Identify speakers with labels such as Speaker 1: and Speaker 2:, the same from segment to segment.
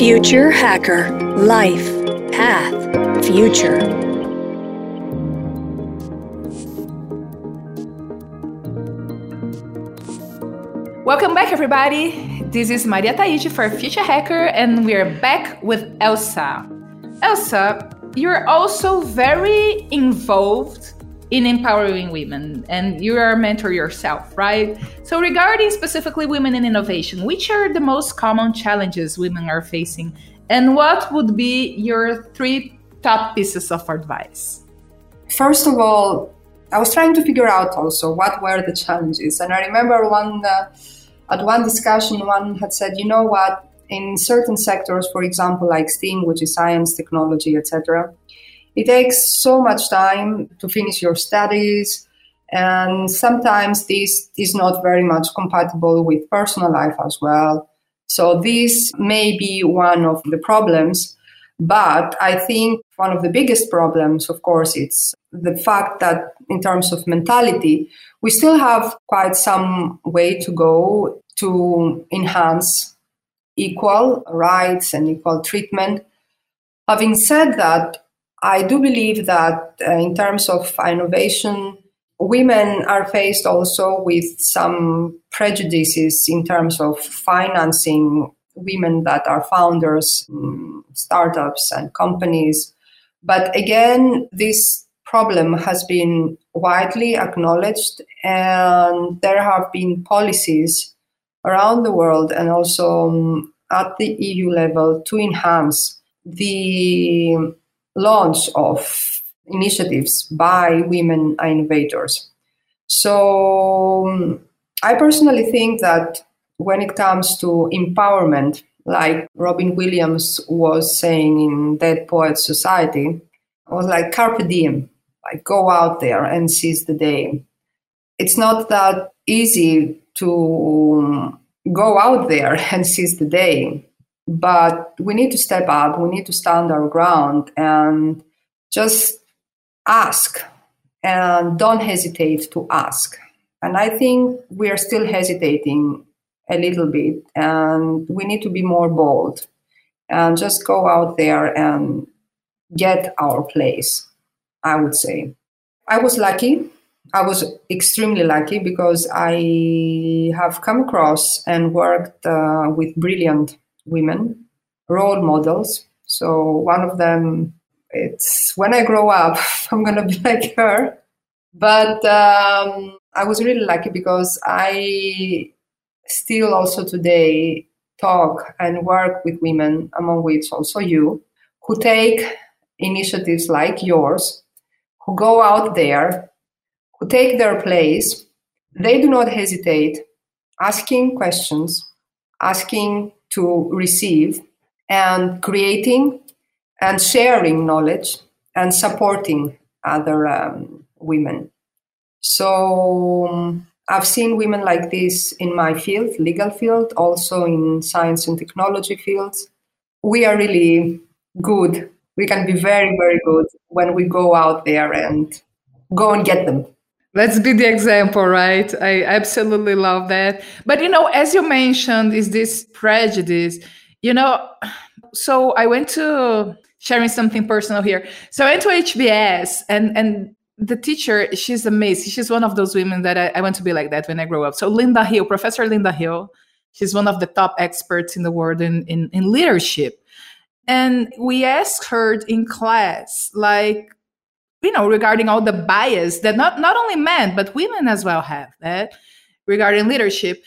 Speaker 1: Future Hacker Life Path Future.
Speaker 2: Welcome back, everybody. This is Maria Taiji for Future Hacker, and we're back with Elsa. Elsa, you're also very involved in empowering women and you are a mentor yourself right? So regarding specifically women in innovation which are the most common challenges women are facing and what would be your three top pieces of advice?
Speaker 3: First of all i was trying to figure out also what were the challenges and i remember one uh, at one discussion one had said you know what? In certain sectors for example like steam which is science technology etc it takes so much time to finish your studies and sometimes this is not very much compatible with personal life as well. So this may be one of the problems but i think one of the biggest problems of course it's the fact that in terms of mentality we still have quite some way to go to enhance equal rights and equal treatment. Having said that I do believe that uh, in terms of innovation, women are faced also with some prejudices in terms of financing women that are founders, in startups, and companies. But again, this problem has been widely acknowledged, and there have been policies around the world and also um, at the EU level to enhance the launch of initiatives by women innovators. So um, I personally think that when it comes to empowerment, like Robin Williams was saying in Dead Poets Society, was like carpe diem, like go out there and seize the day. It's not that easy to um, go out there and seize the day but we need to step up, we need to stand our ground and just ask and don't hesitate to ask. And I think we are still hesitating a little bit and we need to be more bold and just go out there and get our place, I would say. I was lucky. I was extremely lucky because I have come across and worked uh, with brilliant women, role models. So one of them, it's when I grow up, I'm gonna be like her. But um, I was really lucky because I still also today talk and work with women, among which also you, who take initiatives like yours, who go out there, who take their place. They do not hesitate asking questions, asking to receive and creating and sharing knowledge and supporting other um, women. So um, I've seen women like this in my field, legal field, also in science and technology fields. We are really good. We can be very, very good when we go out there and go and get them.
Speaker 2: Let's be the example, right? I absolutely love that. But you know, as you mentioned, is this prejudice? You know, so I went to sharing something personal here. So I went to HBS and and the teacher, she's amazing. She's one of those women that I, I want to be like that when I grow up. So Linda Hill, Professor Linda Hill, she's one of the top experts in the world in, in, in leadership. And we asked her in class, like, you know, regarding all the bias that not, not only men, but women as well have that regarding leadership.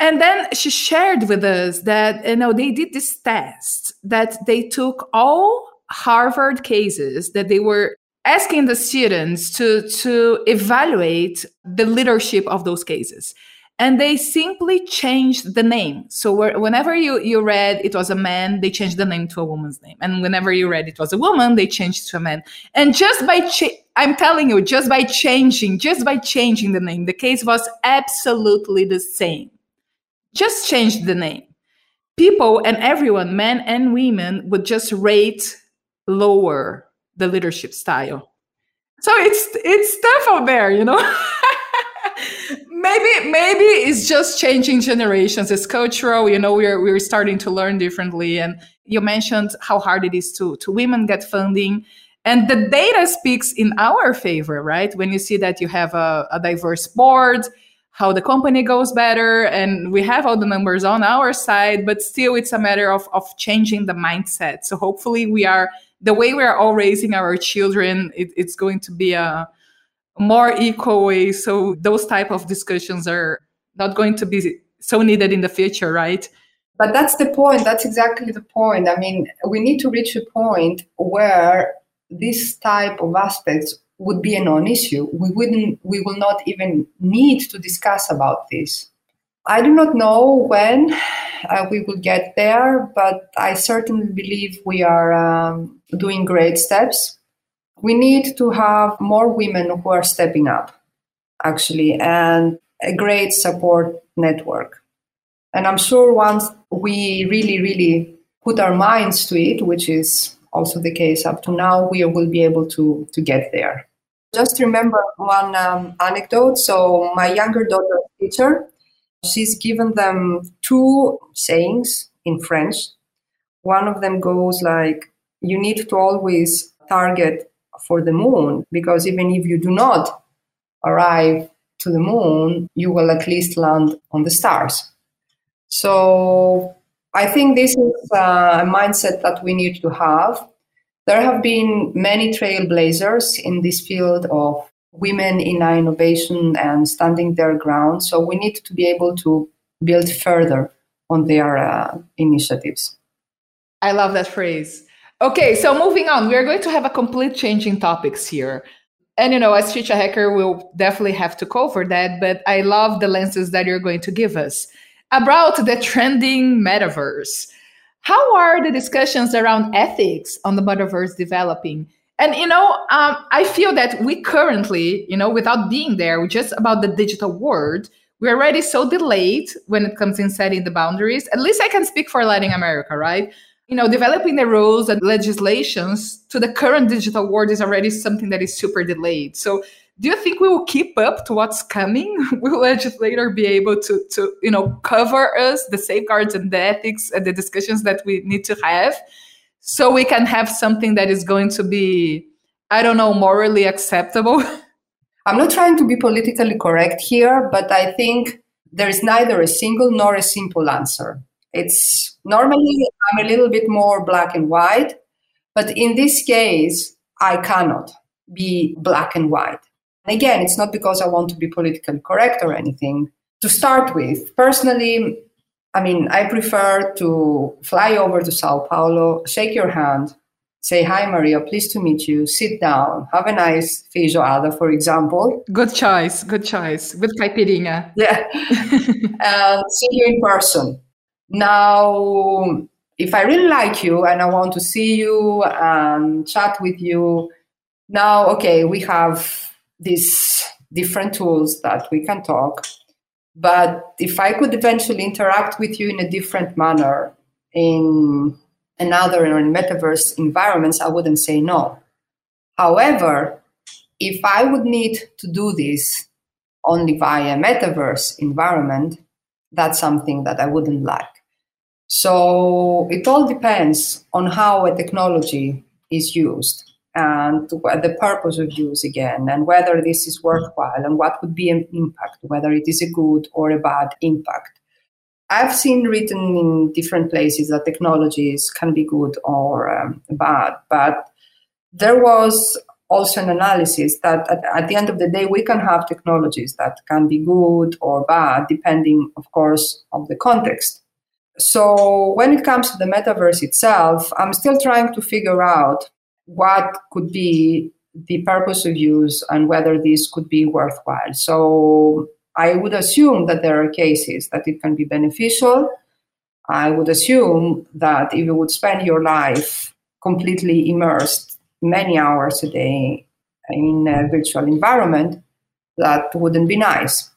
Speaker 2: And then she shared with us that, you know, they did this test that they took all Harvard cases that they were asking the students to, to evaluate the leadership of those cases and they simply changed the name. So whenever you, you read it was a man, they changed the name to a woman's name. And whenever you read it was a woman, they changed to a man. And just by, cha- I'm telling you, just by changing, just by changing the name, the case was absolutely the same. Just change the name. People and everyone, men and women, would just rate lower the leadership style. So it's it's tough out there, you know. maybe maybe it's just changing generations. It's cultural. You know, we're we're starting to learn differently. And you mentioned how hard it is to to women get funding. And the data speaks in our favor, right? When you see that you have a, a diverse board, how the company goes better, and we have all the numbers on our side, but still it's a matter of, of changing the mindset. So hopefully we are the way we are all raising our children, it, it's going to be a more equal way. So those type of discussions are not going to be so needed in the future, right?
Speaker 3: But that's the point. That's exactly the point. I mean, we need to reach a point where this type of aspects would be a non-issue. We wouldn't. We will not even need to discuss about this. I do not know when uh, we will get there, but I certainly believe we are um, doing great steps. We need to have more women who are stepping up, actually, and a great support network. And I'm sure once we really, really put our minds to it, which is also the case up to now, we will be able to, to get there. Just remember one um, anecdote. So, my younger daughter, teacher, she's given them two sayings in French. One of them goes like, You need to always target for the moon, because even if you do not arrive to the moon, you will at least land on the stars. So I think this is a mindset that we need to have. There have been many trailblazers in this field of women in innovation and standing their ground. So we need to be able to build further on their uh, initiatives.
Speaker 2: I love that phrase. Okay, so moving on, we are going to have a complete change in topics here. And you know, as Future Hacker, we'll definitely have to cover that, but I love the lenses that you're going to give us about the trending metaverse. How are the discussions around ethics on the metaverse developing? And you know, um, I feel that we currently, you know, without being there, just about the digital world, we're already so delayed when it comes in setting the boundaries. At least I can speak for Latin America, right? You know, developing the rules and legislations to the current digital world is already something that is super delayed. So do you think we will keep up to what's coming? will legislator be able to, to you know cover us the safeguards and the ethics and the discussions that we need to have so we can have something that is going to be i don't know morally acceptable
Speaker 3: i'm not trying to be politically correct here but i think there is neither a single nor a simple answer it's normally i'm a little bit more black and white but in this case i cannot be black and white again, it's not because I want to be politically correct or anything. To start with, personally, I mean, I prefer to fly over to Sao Paulo, shake your hand, say, Hi, Maria, pleased to meet you, sit down, have a nice feijoada, for example.
Speaker 2: Good choice, good choice. With caipirinha.
Speaker 3: Yeah. and uh, see you in person. Now, if I really like you and I want to see you and chat with you, now, okay, we have these different tools that we can talk. But if I could eventually interact with you in a different manner in another or in metaverse environments, I wouldn't say no. However, if I would need to do this only via metaverse environment, that's something that I wouldn't like. So it all depends on how a technology is used and the purpose of use again, and whether this is worthwhile and what would be an impact, whether it is a good or a bad impact. I've seen written in different places that technologies can be good or um, bad, but there was also an analysis that at, at, the end of the day we can have technologies that can be good or bad depending of course on the context so when it comes to the metaverse itself i'm still trying to figure out what could be the purpose of use and whether this could be worthwhile. So I would assume that there are cases that it can be beneficial. I would assume that if you would spend your life completely immersed many hours a day in a virtual environment, that wouldn't be nice.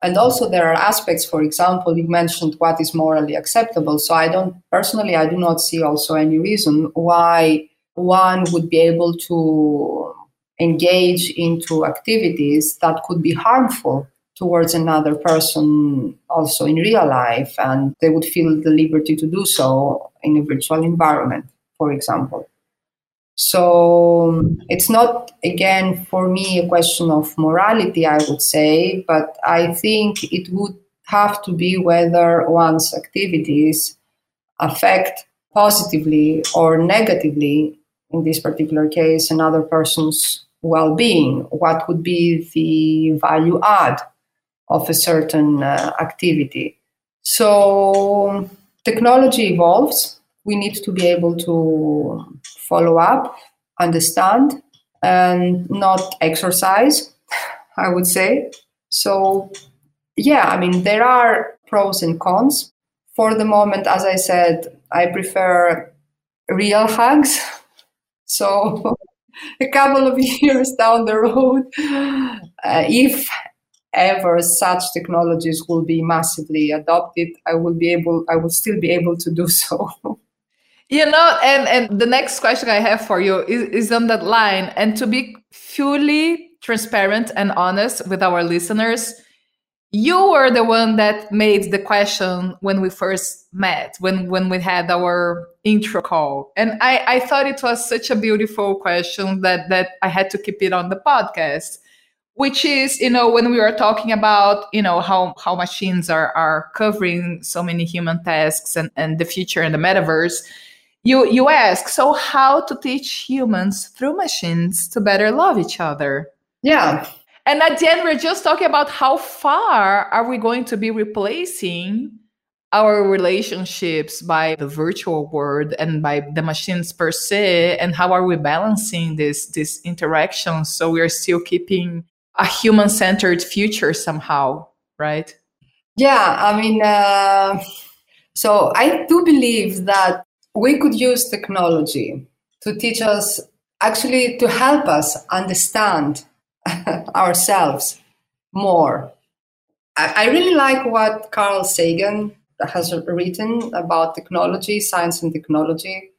Speaker 3: And also, there are aspects, for example, you mentioned what is morally acceptable. So, I don't personally, I do not see also any reason why one would be able to engage into activities that could be harmful towards another person also in real life, and they would feel the liberty to do so in a virtual environment, for example. So it's not, again, for me, a question of morality, I would say, but I think it would have to be whether one's activities affect positively or negatively, in this particular case, another person's well being. What would be the value add of a certain uh, activity? So technology evolves. We need to be able to follow up, understand, and not exercise, I would say. So, yeah, I mean, there are pros and cons. For the moment, as I said, I prefer real hugs. So, a couple of years down the road, uh, if ever such technologies will be massively adopted, I will be able, I will still be able to do so.
Speaker 2: You know, and, and the next question I have for you is, is on that line. And to be fully transparent and honest with our listeners, you were the one that made the question when we first met, when when we had our intro call. And I, I thought it was such a beautiful question that that I had to keep it on the podcast which is you know when we were talking about you know how how machines are are covering so many human tasks and and the future and the metaverse you you ask so how to teach humans through machines to better love each other
Speaker 3: yeah
Speaker 2: and at the end we're just talking about how far are we going to be replacing our relationships by the virtual world and by the machines per se and how are we balancing this this interaction so we're still keeping a human centered future somehow, right?
Speaker 3: Yeah, I mean, uh, so I do believe that we could use technology to teach us, actually, to help us understand ourselves more. I, really like what Carl Sagan has written about technology, science and technology.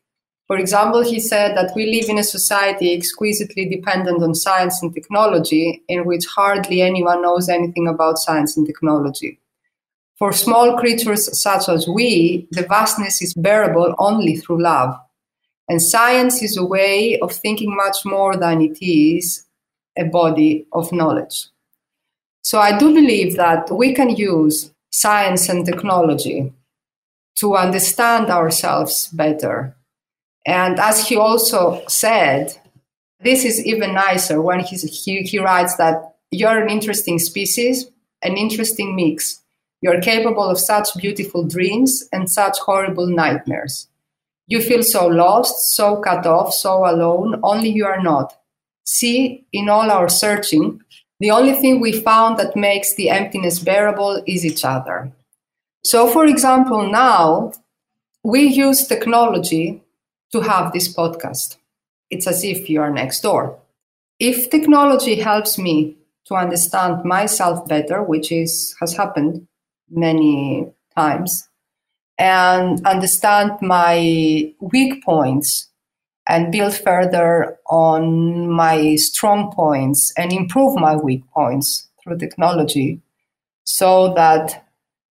Speaker 3: For example, he said that we live in a society exquisitely dependent on science and technology, in which hardly anyone knows anything about science and technology. For small creatures such as we, the vastness is bearable only through love. And science is a way of thinking much more than it is a body of knowledge. So I do believe that we can use science and technology to understand ourselves better and as he also said, this is even nicer when he, he writes that you're an interesting species, an interesting mix. You're capable of such beautiful dreams and such horrible nightmares. You feel so lost, so cut off, so alone, only you are not. See, in all our searching, the only thing we found that makes the emptiness bearable is each other. So, for example, now we use technology to have this podcast. It's as if you are next door. If technology helps me to understand myself better, which is has happened many times, and understand my weak points and build further on my strong points and improve my weak points through technology so that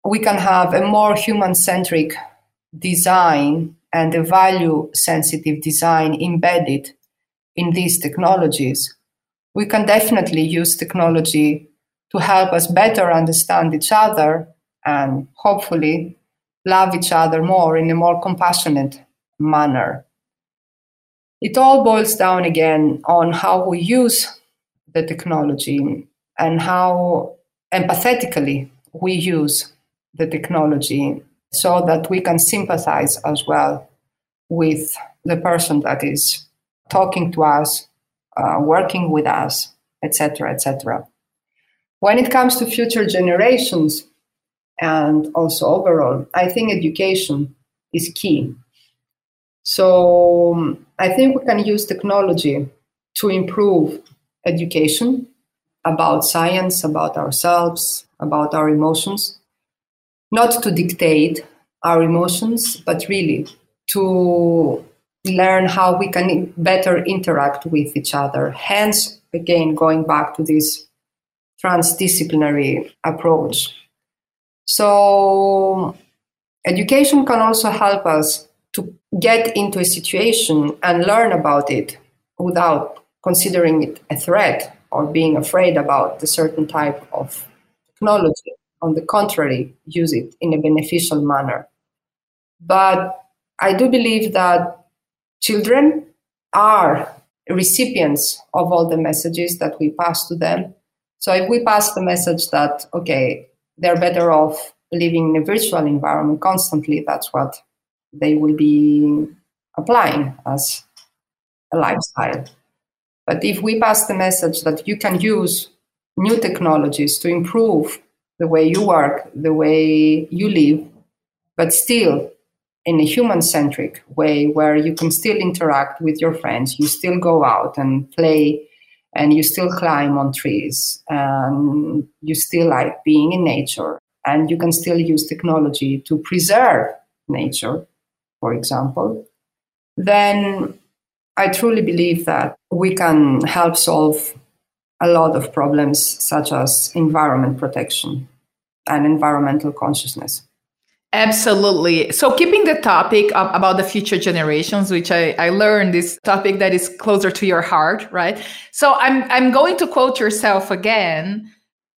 Speaker 3: we can have a more human centric design and a value sensitive design embedded in these technologies, we can definitely use technology to help us better understand each other and hopefully love each other more in a more compassionate manner. It all boils down again on how we use the technology and how empathetically we use the technology so that we can sympathize as well with the person that is talking to us, uh, working with us, etc., etc. When it comes to future generations and also overall, I think education is key. So um, I think we can use technology to improve education about science, about ourselves, about our emotions, not to dictate our emotions, but really to learn how we can better interact with each other. Hence, again, going back to this transdisciplinary approach. So, education can also help us to get into a situation and learn about it without considering it a threat or being afraid about a certain type of technology. On the contrary, use it in a beneficial manner. But I do believe that children are recipients of all the messages that we pass to them. So if we pass the message that, okay, they're better off living in a virtual environment constantly, that's what they will be applying as a lifestyle. But if we pass the message that you can use new technologies to improve the way you work, the way you live, but still in a human centric way where you can still interact with your friends, you still go out and play and you still climb on trees and you still like being in nature and you can still use technology to preserve nature, for example, then I truly believe that we can help solve a lot of problems such as environment protection and environmental consciousness.
Speaker 2: Absolutely. So, keeping the topic about the future generations, which I, I learned this topic that is closer to your heart, right? So, I'm, I'm going to quote yourself again.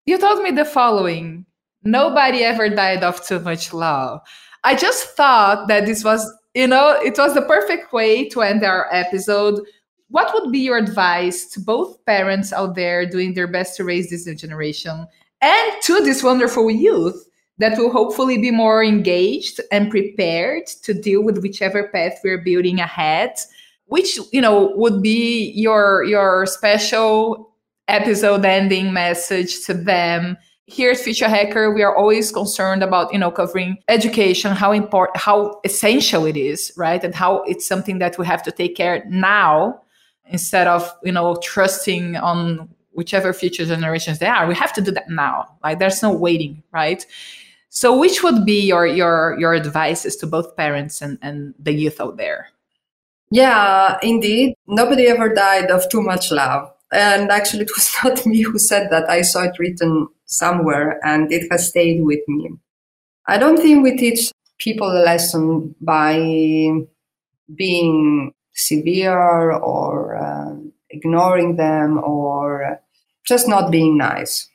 Speaker 2: You told me the following Nobody ever died of too much love. I just thought that this was, you know, it was the perfect way to end our episode. What would be your advice to both parents out there doing their best to raise this new generation and to this wonderful youth that will hopefully be more engaged and prepared to deal with whichever path we're building ahead which you know would be your your special episode ending message to them. Here at future hacker we are always concerned about you know covering education how important how essential it is right? And how it's something that we have to take care now instead of you know trusting on whichever future generations they are. We have to do that now. Like there's no waiting right so which would be your your your advices to both parents and and the youth out there?
Speaker 3: Yeah indeed. Nobody ever died of too much love. And actually it was not me who said that. I saw it written somewhere and it has stayed with me. I don't think we teach people a lesson by being severe or uh, ignoring them or just not being nice.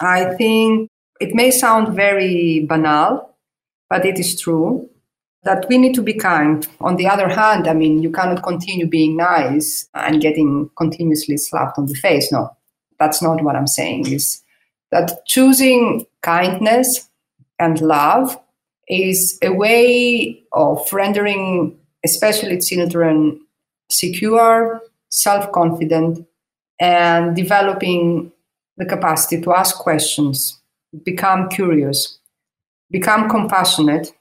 Speaker 3: I think it may sound very banal, but it is true that we need to be kind. On the other hand, I mean, you cannot continue being nice and getting continuously slapped on the face. No, that's not what I'm saying. Is that choosing kindness and love is a way of rendering, especially children, secure, self confident, and developing the capacity to ask questions, become curious, become compassionate,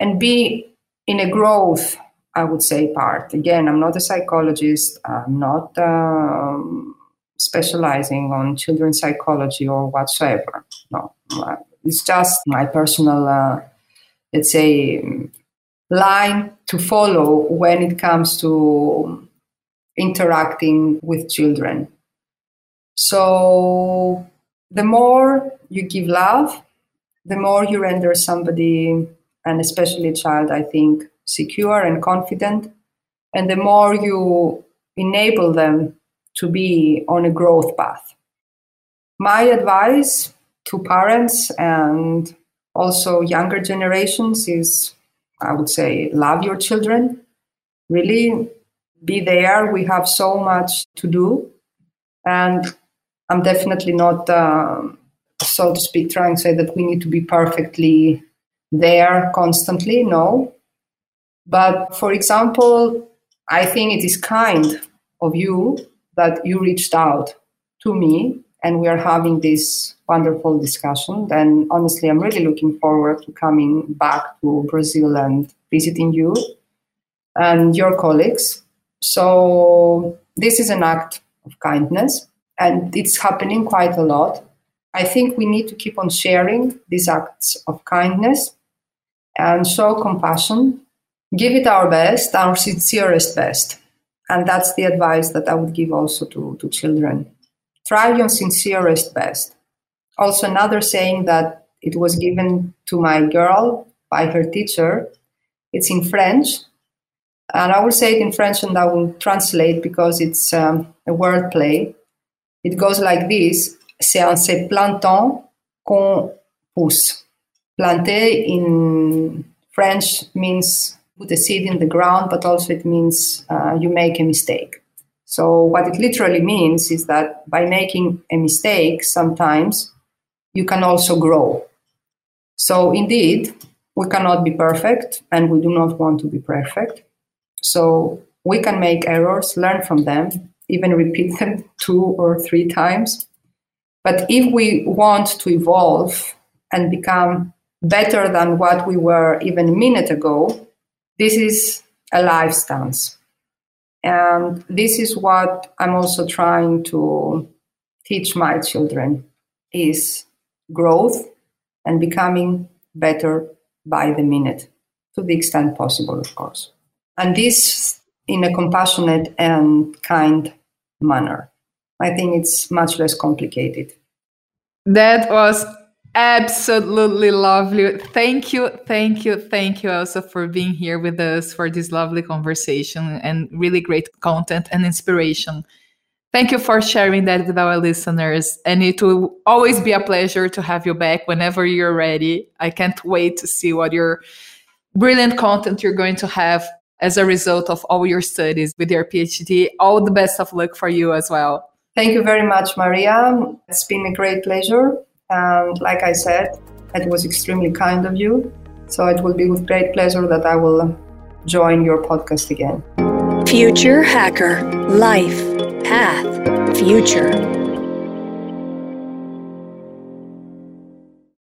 Speaker 3: and be in a growth, I would say, part. Again, I'm not a psychologist, I'm not um, specializing on children's psychology or whatsoever. No, it's just my personal, uh, let's say, line to follow when it comes to interacting with children. So the more you give love, the more you render somebody, and especially a child, I think, secure and confident. And the more you enable them to be on a growth path. My advice to parents and also younger generations is I would say, love your children, really be there. We have so much to do. And I'm definitely not, um, so to speak, trying to say that we need to be perfectly there constantly. No. But for example, I think it is kind of you that you reached out to me and we are having this wonderful discussion. And honestly, I'm really looking forward to coming back to Brazil and visiting you and your colleagues. So, this is an act of kindness and it's happening quite a lot. I think we need to keep on sharing these acts of kindness and show compassion, give it our best, our sincerest best. And that's the advice that I would give also to, to children try your sincerest best. Also, another saying that it was given to my girl by her teacher. It's in French, and I will say it in French and I will translate because it's um, a word play. It goes like this C'est en se plantant qu'on pousse. Planter in French means put a seed in the ground, but also it means uh, you make a mistake. So, what it literally means is that by making a mistake, sometimes you can also grow. So, indeed, we cannot be perfect and we do not want to be perfect. So, we can make errors, learn from them, even repeat them two or three times. But if we want to evolve and become better than what we were even a minute ago, this is a life stance. And this is what I'm also trying to teach my children is growth and becoming better by the minute to the extent possible, of course. And this in a compassionate and kind manner. I think it's much less complicated.
Speaker 2: That was Absolutely lovely. Thank you, thank you, thank you also for being here with us for this lovely conversation and really great content and inspiration. Thank you for sharing that with our listeners. And it will always be a pleasure to have you back whenever you're ready. I can't wait to see what your brilliant content you're going to have as a result of all your studies with your PhD. All the best of luck for you as well.
Speaker 3: Thank you very much, Maria. It's been a great pleasure. And like I said, it was extremely kind of you. So it will be with great pleasure that I will join your podcast again.
Speaker 1: Future Hacker Life, Path, Future.